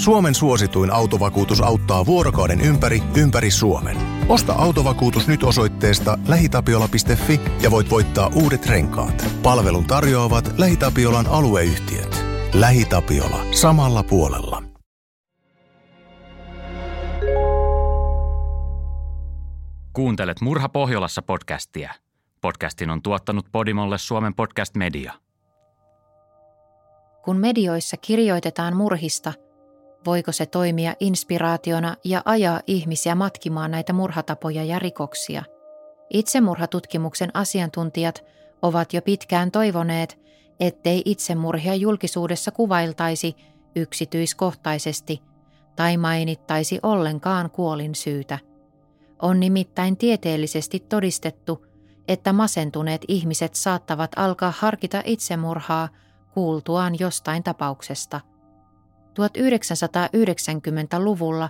Suomen suosituin autovakuutus auttaa vuorokauden ympäri, ympäri Suomen. Osta autovakuutus nyt osoitteesta lähitapiola.fi ja voit voittaa uudet renkaat. Palvelun tarjoavat LähiTapiolan alueyhtiöt. LähiTapiola. Samalla puolella. Kuuntelet Murha Pohjolassa podcastia. Podcastin on tuottanut Podimolle Suomen podcast media. Kun medioissa kirjoitetaan murhista, voiko se toimia inspiraationa ja ajaa ihmisiä matkimaan näitä murhatapoja ja rikoksia? Itsemurhatutkimuksen asiantuntijat ovat jo pitkään toivoneet, ettei itsemurhia julkisuudessa kuvailtaisi yksityiskohtaisesti tai mainittaisi ollenkaan kuolin syytä. On nimittäin tieteellisesti todistettu, että masentuneet ihmiset saattavat alkaa harkita itsemurhaa kuultuaan jostain tapauksesta. 1990-luvulla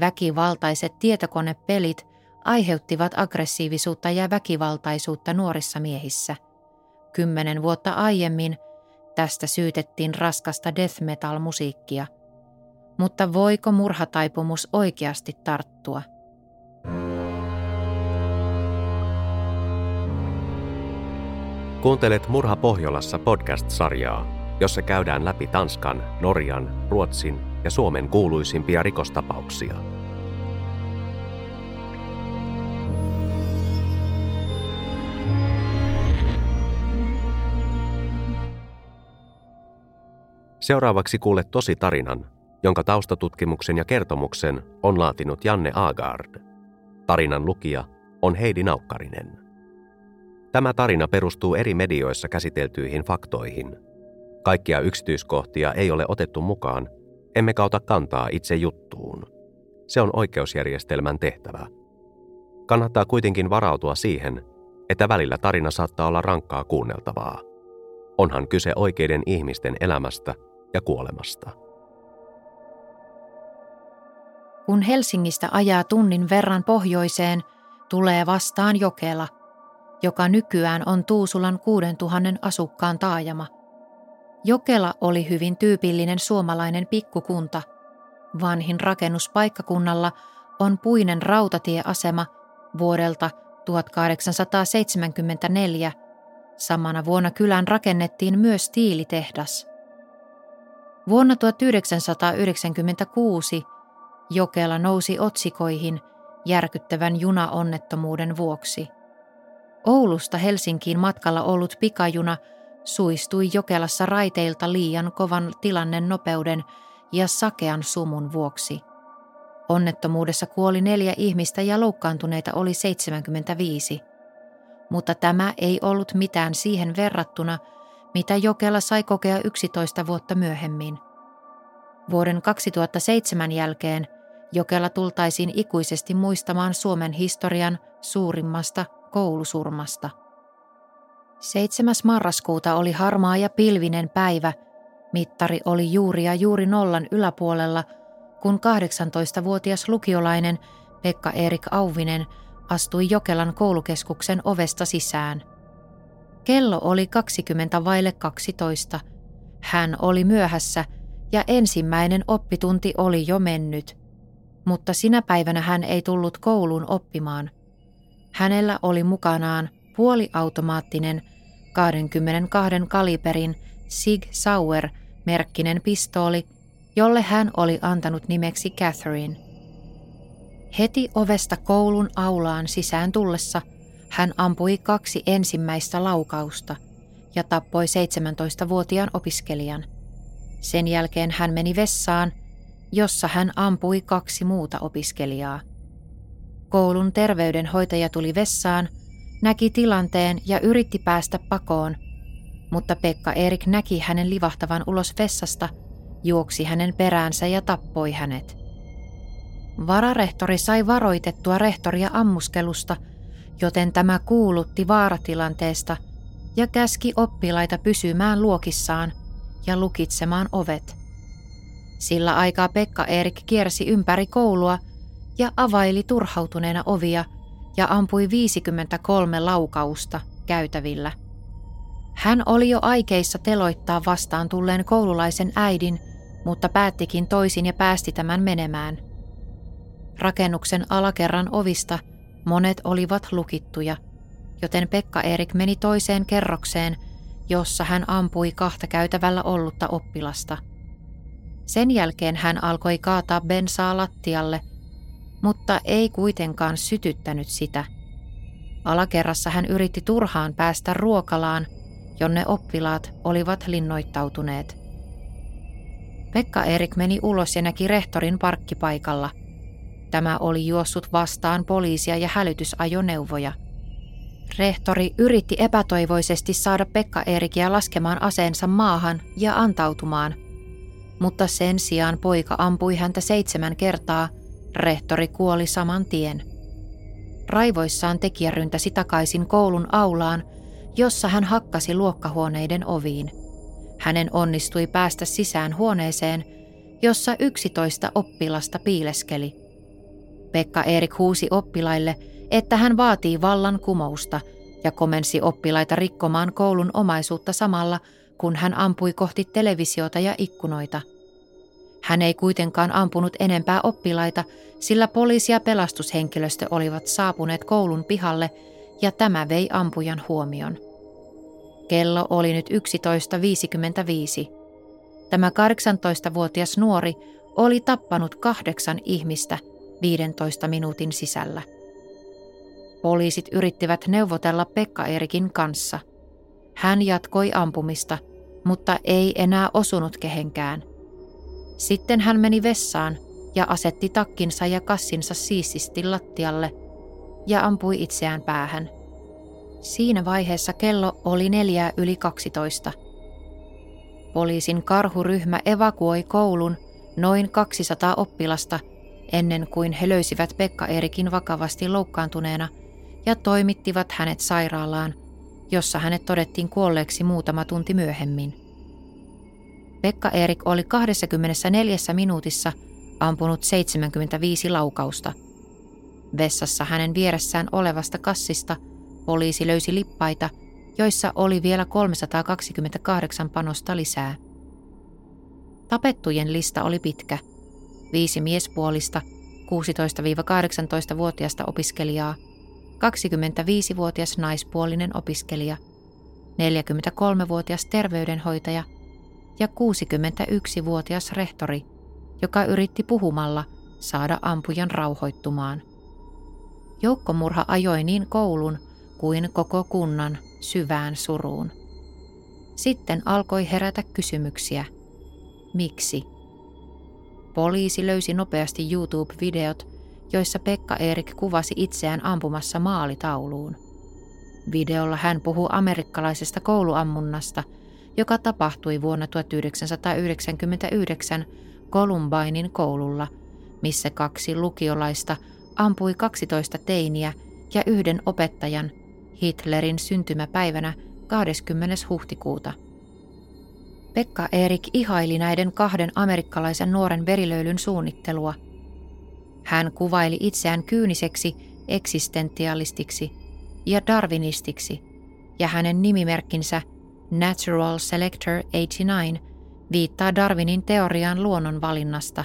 väkivaltaiset tietokonepelit aiheuttivat aggressiivisuutta ja väkivaltaisuutta nuorissa miehissä. Kymmenen vuotta aiemmin tästä syytettiin raskasta death metal-musiikkia. Mutta voiko murhataipumus oikeasti tarttua? Kuuntelet Murha Pohjolassa podcast-sarjaa, jossa käydään läpi Tanskan, Norjan, Ruotsin ja Suomen kuuluisimpia rikostapauksia. Seuraavaksi kuulet tosi tarinan, jonka taustatutkimuksen ja kertomuksen on laatinut Janne Agard. Tarinan lukija on Heidi Naukkarinen. Tämä tarina perustuu eri medioissa käsiteltyihin faktoihin. Kaikkia yksityiskohtia ei ole otettu mukaan, emme kauta kantaa itse juttuun. Se on oikeusjärjestelmän tehtävä. Kannattaa kuitenkin varautua siihen, että välillä tarina saattaa olla rankkaa kuunneltavaa. Onhan kyse oikeiden ihmisten elämästä ja kuolemasta. Kun Helsingistä ajaa tunnin verran pohjoiseen, tulee vastaan Jokela – joka nykyään on Tuusulan 6000 asukkaan taajama. Jokela oli hyvin tyypillinen suomalainen pikkukunta. Vanhin rakennus paikkakunnalla on puinen rautatieasema vuodelta 1874. Samana vuonna kylään rakennettiin myös tiilitehdas. Vuonna 1996 Jokela nousi otsikoihin järkyttävän junaonnettomuuden vuoksi. Oulusta Helsinkiin matkalla ollut pikajuna suistui Jokelassa raiteilta liian kovan tilannen nopeuden ja sakean sumun vuoksi. Onnettomuudessa kuoli neljä ihmistä ja loukkaantuneita oli 75. Mutta tämä ei ollut mitään siihen verrattuna, mitä Jokela sai kokea 11 vuotta myöhemmin. Vuoden 2007 jälkeen Jokela tultaisiin ikuisesti muistamaan Suomen historian suurimmasta koulusurmasta. 7. marraskuuta oli harmaa ja pilvinen päivä. Mittari oli juuri ja juuri nollan yläpuolella, kun 18-vuotias lukiolainen Pekka Erik Auvinen astui Jokelan koulukeskuksen ovesta sisään. Kello oli 20 vaille 12. Hän oli myöhässä ja ensimmäinen oppitunti oli jo mennyt. Mutta sinä päivänä hän ei tullut kouluun oppimaan – Hänellä oli mukanaan puoliautomaattinen 22 kaliberin Sig Sauer merkkinen pistooli, jolle hän oli antanut nimeksi Catherine. Heti ovesta koulun aulaan sisään tullessa hän ampui kaksi ensimmäistä laukausta ja tappoi 17-vuotiaan opiskelijan. Sen jälkeen hän meni vessaan, jossa hän ampui kaksi muuta opiskelijaa. Koulun terveydenhoitaja tuli vessaan, näki tilanteen ja yritti päästä pakoon, mutta Pekka Erik näki hänen livahtavan ulos vessasta, juoksi hänen peräänsä ja tappoi hänet. Vararehtori sai varoitettua rehtoria ammuskelusta, joten tämä kuulutti vaaratilanteesta ja käski oppilaita pysymään luokissaan ja lukitsemaan ovet. Sillä aikaa Pekka Erik kiersi ympäri koulua – ja availi turhautuneena ovia ja ampui 53 laukausta käytävillä. Hän oli jo aikeissa teloittaa vastaan tulleen koululaisen äidin mutta päättikin toisin ja päästi tämän menemään. Rakennuksen alakerran ovista monet olivat lukittuja, joten Pekka Erik meni toiseen kerrokseen, jossa hän ampui kahta käytävällä ollutta oppilasta. Sen jälkeen hän alkoi kaataa bensaa lattialle, mutta ei kuitenkaan sytyttänyt sitä. Alakerrassa hän yritti turhaan päästä ruokalaan, jonne oppilaat olivat linnoittautuneet. Pekka Erik meni ulos ja näki rehtorin parkkipaikalla. Tämä oli juossut vastaan poliisia ja hälytysajoneuvoja. Rehtori yritti epätoivoisesti saada Pekka Erikia laskemaan aseensa maahan ja antautumaan, mutta sen sijaan poika ampui häntä seitsemän kertaa. Rehtori kuoli saman tien. Raivoissaan tekijä ryntäsi takaisin koulun aulaan, jossa hän hakkasi luokkahuoneiden oviin. Hänen onnistui päästä sisään huoneeseen, jossa yksitoista oppilasta piileskeli. Pekka Erik huusi oppilaille, että hän vaatii vallan kumousta ja komensi oppilaita rikkomaan koulun omaisuutta samalla, kun hän ampui kohti televisiota ja ikkunoita. Hän ei kuitenkaan ampunut enempää oppilaita, sillä poliisi ja pelastushenkilöstö olivat saapuneet koulun pihalle ja tämä vei ampujan huomion. Kello oli nyt 11.55. Tämä 18-vuotias nuori oli tappanut kahdeksan ihmistä 15 minuutin sisällä. Poliisit yrittivät neuvotella Pekka Erikin kanssa. Hän jatkoi ampumista, mutta ei enää osunut kehenkään. Sitten hän meni vessaan ja asetti takkinsa ja kassinsa siististi lattialle ja ampui itseään päähän. Siinä vaiheessa kello oli neljää yli 12. Poliisin karhuryhmä evakuoi koulun noin 200 oppilasta ennen kuin he löysivät Pekka Erikin vakavasti loukkaantuneena ja toimittivat hänet sairaalaan, jossa hänet todettiin kuolleeksi muutama tunti myöhemmin. Pekka Erik oli 24 minuutissa ampunut 75 laukausta. Vessassa hänen vieressään olevasta kassista poliisi löysi lippaita, joissa oli vielä 328 panosta lisää. Tapettujen lista oli pitkä. Viisi miespuolista, 16-18-vuotiasta opiskelijaa, 25-vuotias naispuolinen opiskelija, 43-vuotias terveydenhoitaja ja 61-vuotias rehtori, joka yritti puhumalla saada ampujan rauhoittumaan. Joukkomurha ajoi niin koulun kuin koko kunnan syvään suruun. Sitten alkoi herätä kysymyksiä. Miksi? Poliisi löysi nopeasti YouTube-videot, joissa Pekka Erik kuvasi itseään ampumassa maalitauluun. Videolla hän puhuu amerikkalaisesta kouluammunnasta, joka tapahtui vuonna 1999 Columbinein koululla, missä kaksi lukiolaista ampui 12 teiniä ja yhden opettajan Hitlerin syntymäpäivänä 20. huhtikuuta. Pekka Erik ihaili näiden kahden amerikkalaisen nuoren verilöylyn suunnittelua. Hän kuvaili itseään kyyniseksi eksistentialistiksi ja darwinistiksi, ja hänen nimimerkkinsä Natural Selector 89 viittaa Darwinin teoriaan luonnonvalinnasta,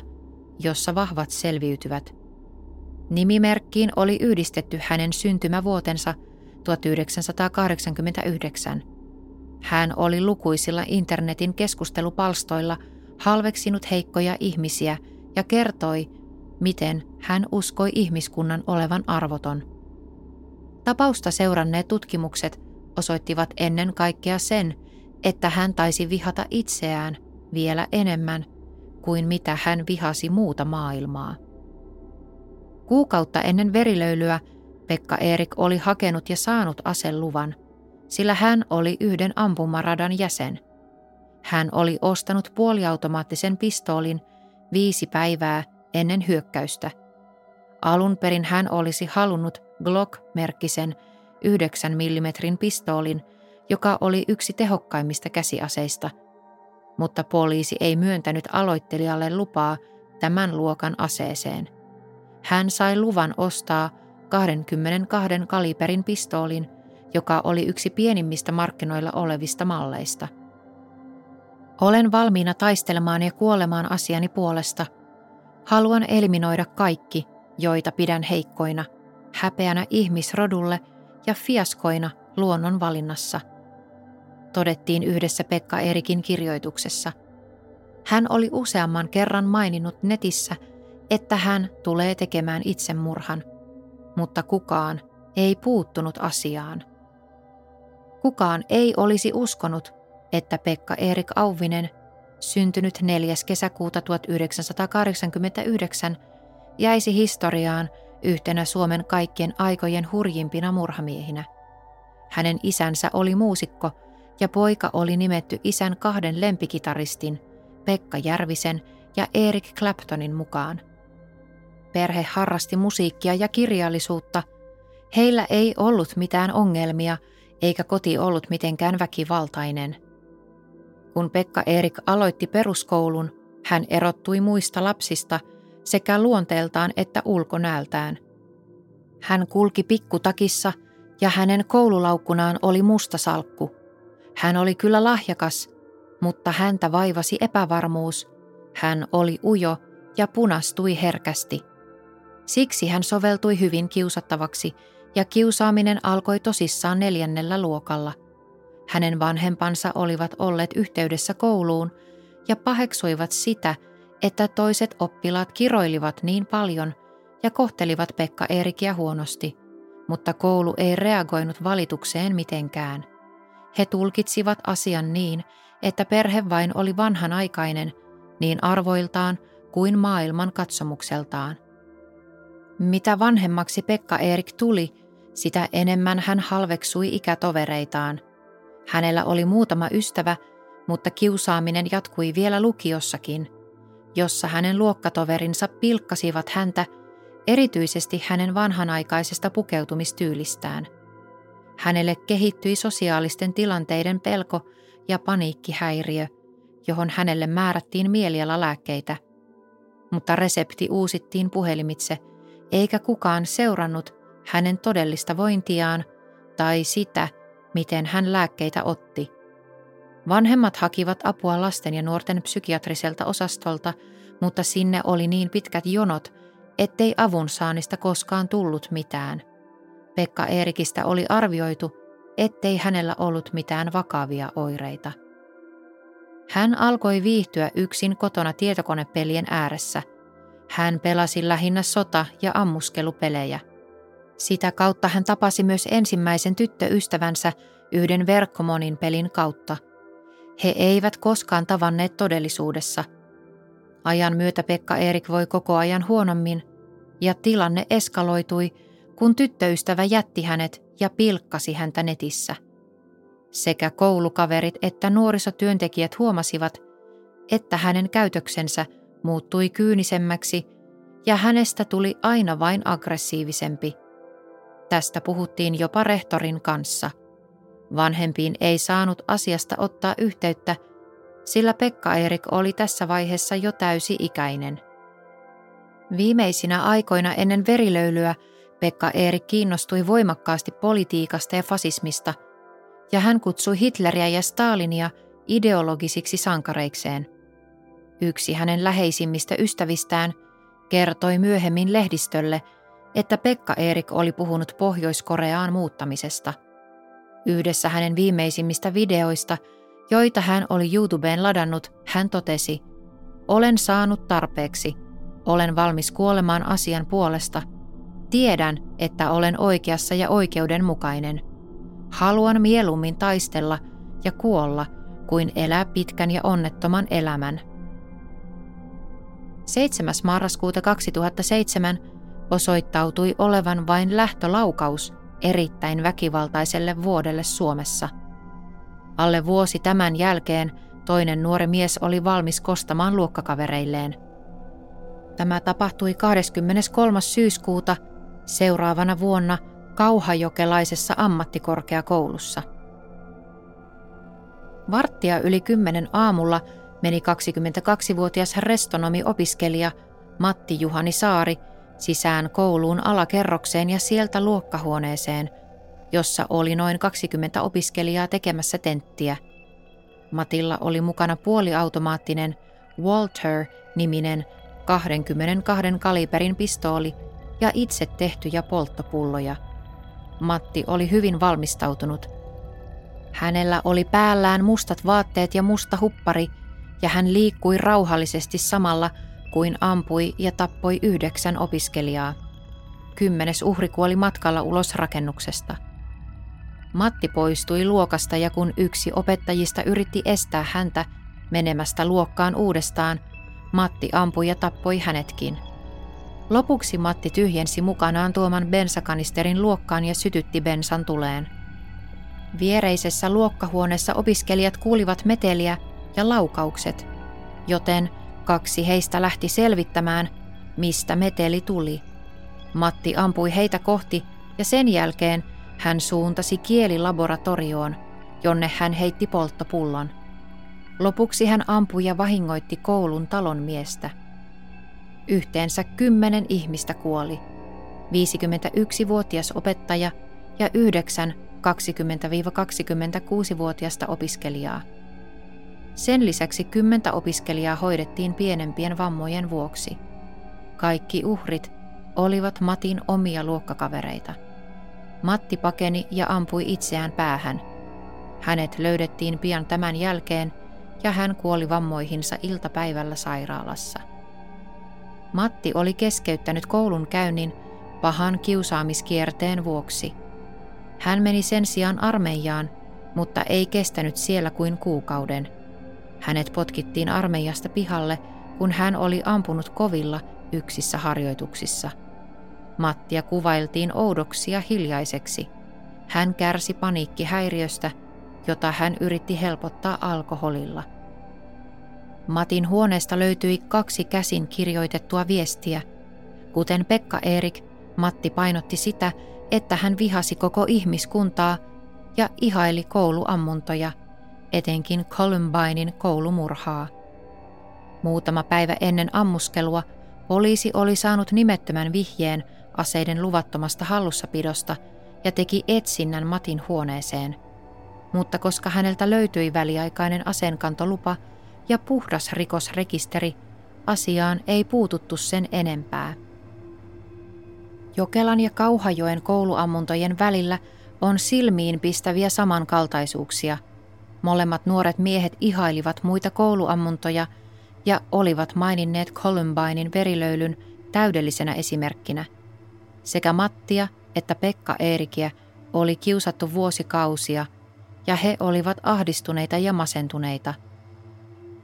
jossa vahvat selviytyvät. Nimimerkkiin oli yhdistetty hänen syntymävuotensa 1989. Hän oli lukuisilla internetin keskustelupalstoilla halveksinut heikkoja ihmisiä ja kertoi, miten hän uskoi ihmiskunnan olevan arvoton. Tapausta seuranneet tutkimukset osoittivat ennen kaikkea sen, että hän taisi vihata itseään vielä enemmän kuin mitä hän vihasi muuta maailmaa. Kuukautta ennen verilöylyä Pekka Erik oli hakenut ja saanut aseluvan, sillä hän oli yhden ampumaradan jäsen. Hän oli ostanut puoliautomaattisen pistoolin viisi päivää ennen hyökkäystä. Alun perin hän olisi halunnut Glock-merkkisen 9 mm pistoolin, joka oli yksi tehokkaimmista käsiaseista, mutta poliisi ei myöntänyt aloittelijalle lupaa tämän luokan aseeseen. Hän sai luvan ostaa 22 kaliberin pistoolin, joka oli yksi pienimmistä markkinoilla olevista malleista. Olen valmiina taistelemaan ja kuolemaan asiani puolesta. Haluan eliminoida kaikki, joita pidän heikkoina, häpeänä ihmisrodulle ja fiaskoina luonnon valinnassa. Todettiin yhdessä Pekka Erikin kirjoituksessa. Hän oli useamman kerran maininnut netissä, että hän tulee tekemään itsemurhan, mutta kukaan ei puuttunut asiaan. Kukaan ei olisi uskonut, että Pekka Erik Auvinen, syntynyt 4. kesäkuuta 1989, jäisi historiaan yhtenä Suomen kaikkien aikojen hurjimpina murhamiehinä. Hänen isänsä oli muusikko ja poika oli nimetty isän kahden lempikitaristin, Pekka Järvisen ja Erik Claptonin mukaan. Perhe harrasti musiikkia ja kirjallisuutta. Heillä ei ollut mitään ongelmia, eikä koti ollut mitenkään väkivaltainen – kun Pekka Erik aloitti peruskoulun, hän erottui muista lapsista sekä luonteeltaan että ulkonäöltään. Hän kulki pikkutakissa ja hänen koululaukkunaan oli musta salkku. Hän oli kyllä lahjakas, mutta häntä vaivasi epävarmuus. Hän oli ujo ja punastui herkästi. Siksi hän soveltui hyvin kiusattavaksi ja kiusaaminen alkoi tosissaan neljännellä luokalla – hänen vanhempansa olivat olleet yhteydessä kouluun ja paheksuivat sitä, että toiset oppilaat kiroilivat niin paljon ja kohtelivat Pekka Eerikiä huonosti, mutta koulu ei reagoinut valitukseen mitenkään. He tulkitsivat asian niin, että perhe vain oli vanhanaikainen niin arvoiltaan kuin maailman katsomukseltaan. Mitä vanhemmaksi Pekka Erik tuli, sitä enemmän hän halveksui ikätovereitaan. Hänellä oli muutama ystävä, mutta kiusaaminen jatkui vielä lukiossakin, jossa hänen luokkatoverinsa pilkkasivat häntä erityisesti hänen vanhanaikaisesta pukeutumistyylistään. Hänelle kehittyi sosiaalisten tilanteiden pelko ja paniikkihäiriö, johon hänelle määrättiin mielialalääkkeitä. Mutta resepti uusittiin puhelimitse, eikä kukaan seurannut hänen todellista vointiaan tai sitä, miten hän lääkkeitä otti. Vanhemmat hakivat apua lasten ja nuorten psykiatriselta osastolta, mutta sinne oli niin pitkät jonot, ettei avun saannista koskaan tullut mitään. Pekka Eerikistä oli arvioitu, ettei hänellä ollut mitään vakavia oireita. Hän alkoi viihtyä yksin kotona tietokonepelien ääressä. Hän pelasi lähinnä sota- ja ammuskelupelejä – sitä kautta hän tapasi myös ensimmäisen tyttöystävänsä yhden verkkomonin pelin kautta. He eivät koskaan tavanneet todellisuudessa. Ajan myötä Pekka Erik voi koko ajan huonommin, ja tilanne eskaloitui, kun tyttöystävä jätti hänet ja pilkkasi häntä netissä. Sekä koulukaverit että nuorisotyöntekijät huomasivat, että hänen käytöksensä muuttui kyynisemmäksi ja hänestä tuli aina vain aggressiivisempi – Tästä puhuttiin jopa rehtorin kanssa. Vanhempiin ei saanut asiasta ottaa yhteyttä, sillä Pekka Erik oli tässä vaiheessa jo täysi-ikäinen. Viimeisinä aikoina ennen verilöylyä Pekka Erik kiinnostui voimakkaasti politiikasta ja fasismista, ja hän kutsui Hitleriä ja Stalinia ideologisiksi sankareikseen. Yksi hänen läheisimmistä ystävistään kertoi myöhemmin lehdistölle – että Pekka Erik oli puhunut Pohjois-Koreaan muuttamisesta. Yhdessä hänen viimeisimmistä videoista, joita hän oli YouTubeen ladannut, hän totesi, Olen saanut tarpeeksi. Olen valmis kuolemaan asian puolesta. Tiedän, että olen oikeassa ja oikeudenmukainen. Haluan mieluummin taistella ja kuolla, kuin elää pitkän ja onnettoman elämän. 7. marraskuuta 2007 osoittautui olevan vain lähtölaukaus erittäin väkivaltaiselle vuodelle Suomessa. Alle vuosi tämän jälkeen toinen nuori mies oli valmis kostamaan luokkakavereilleen. Tämä tapahtui 23. syyskuuta seuraavana vuonna Kauhajokelaisessa ammattikorkeakoulussa. Varttia yli kymmenen aamulla meni 22-vuotias restonomi-opiskelija Matti Juhani Saari sisään kouluun alakerrokseen ja sieltä luokkahuoneeseen, jossa oli noin 20 opiskelijaa tekemässä tenttiä. Matilla oli mukana puoliautomaattinen Walter-niminen 22 kaliberin pistooli ja itse tehtyjä polttopulloja. Matti oli hyvin valmistautunut. Hänellä oli päällään mustat vaatteet ja musta huppari, ja hän liikkui rauhallisesti samalla kuin ampui ja tappoi yhdeksän opiskelijaa. Kymmenes uhri kuoli matkalla ulos rakennuksesta. Matti poistui luokasta ja kun yksi opettajista yritti estää häntä menemästä luokkaan uudestaan, Matti ampui ja tappoi hänetkin. Lopuksi Matti tyhjensi mukanaan tuoman bensakanisterin luokkaan ja sytytti bensan tuleen. Viereisessä luokkahuoneessa opiskelijat kuulivat meteliä ja laukaukset, joten kaksi heistä lähti selvittämään, mistä meteli tuli. Matti ampui heitä kohti ja sen jälkeen hän suuntasi kielilaboratorioon, jonne hän heitti polttopullon. Lopuksi hän ampui ja vahingoitti koulun talon miestä. Yhteensä kymmenen ihmistä kuoli. 51-vuotias opettaja ja yhdeksän 20-26-vuotiasta opiskelijaa. Sen lisäksi kymmentä opiskelijaa hoidettiin pienempien vammojen vuoksi. Kaikki uhrit olivat Matin omia luokkakavereita. Matti pakeni ja ampui itseään päähän. Hänet löydettiin pian tämän jälkeen ja hän kuoli vammoihinsa iltapäivällä sairaalassa. Matti oli keskeyttänyt koulun käynnin pahan kiusaamiskierteen vuoksi. Hän meni sen sijaan armeijaan, mutta ei kestänyt siellä kuin kuukauden. Hänet potkittiin armeijasta pihalle, kun hän oli ampunut kovilla yksissä harjoituksissa. Mattia kuvailtiin oudoksi ja hiljaiseksi. Hän kärsi paniikkihäiriöstä, jota hän yritti helpottaa alkoholilla. Matin huoneesta löytyi kaksi käsin kirjoitettua viestiä. Kuten Pekka Erik, Matti painotti sitä, että hän vihasi koko ihmiskuntaa ja ihaili kouluammuntoja, etenkin Columbinein koulumurhaa. Muutama päivä ennen ammuskelua poliisi oli saanut nimettömän vihjeen aseiden luvattomasta hallussapidosta ja teki etsinnän Matin huoneeseen. Mutta koska häneltä löytyi väliaikainen aseenkantolupa ja puhdas rikosrekisteri, asiaan ei puututtu sen enempää. Jokelan ja Kauhajoen kouluammuntojen välillä on silmiin pistäviä samankaltaisuuksia. Molemmat nuoret miehet ihailivat muita kouluammuntoja ja olivat maininneet Columbinein verilöylyn täydellisenä esimerkkinä. Sekä Mattia että Pekka Eerikiä oli kiusattu vuosikausia ja he olivat ahdistuneita ja masentuneita.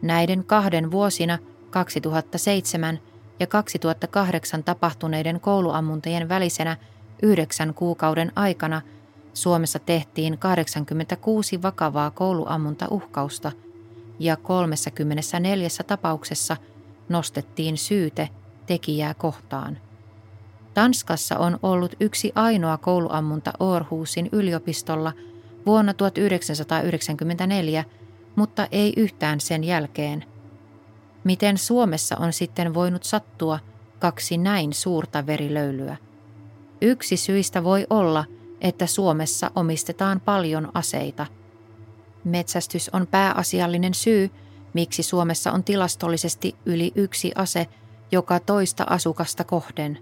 Näiden kahden vuosina 2007 ja 2008 tapahtuneiden kouluammuntojen välisenä yhdeksän kuukauden aikana Suomessa tehtiin 86 vakavaa kouluammuntauhkausta ja 34 tapauksessa nostettiin syyte tekijää kohtaan. Tanskassa on ollut yksi ainoa kouluammunta Orhusin yliopistolla vuonna 1994, mutta ei yhtään sen jälkeen – Miten Suomessa on sitten voinut sattua kaksi näin suurta verilöylyä? Yksi syistä voi olla, että Suomessa omistetaan paljon aseita. Metsästys on pääasiallinen syy, miksi Suomessa on tilastollisesti yli yksi ase joka toista asukasta kohden.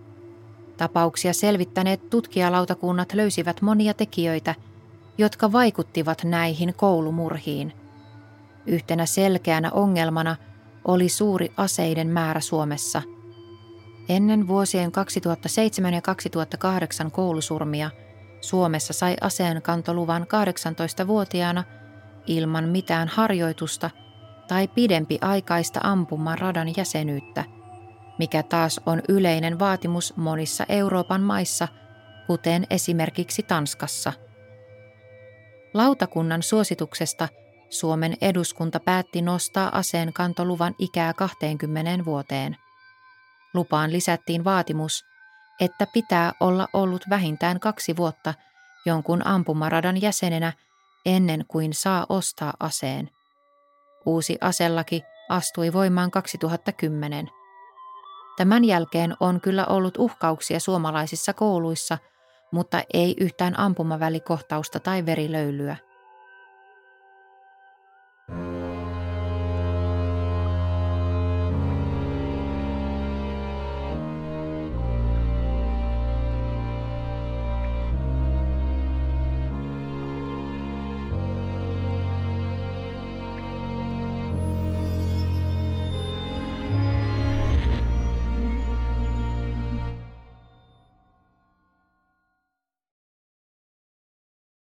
Tapauksia selvittäneet tutkijalautakunnat löysivät monia tekijöitä, jotka vaikuttivat näihin koulumurhiin. Yhtenä selkeänä ongelmana – oli suuri aseiden määrä Suomessa. Ennen vuosien 2007 ja 2008 koulusurmia Suomessa sai aseenkantoluvan 18-vuotiaana ilman mitään harjoitusta tai pidempi aikaista ampuman radan jäsenyyttä, mikä taas on yleinen vaatimus monissa Euroopan maissa, kuten esimerkiksi Tanskassa. Lautakunnan suosituksesta – Suomen eduskunta päätti nostaa aseen kantoluvan ikää 20 vuoteen. Lupaan lisättiin vaatimus, että pitää olla ollut vähintään kaksi vuotta jonkun ampumaradan jäsenenä ennen kuin saa ostaa aseen. Uusi aselaki astui voimaan 2010. Tämän jälkeen on kyllä ollut uhkauksia suomalaisissa kouluissa, mutta ei yhtään ampumavälikohtausta tai verilöylyä.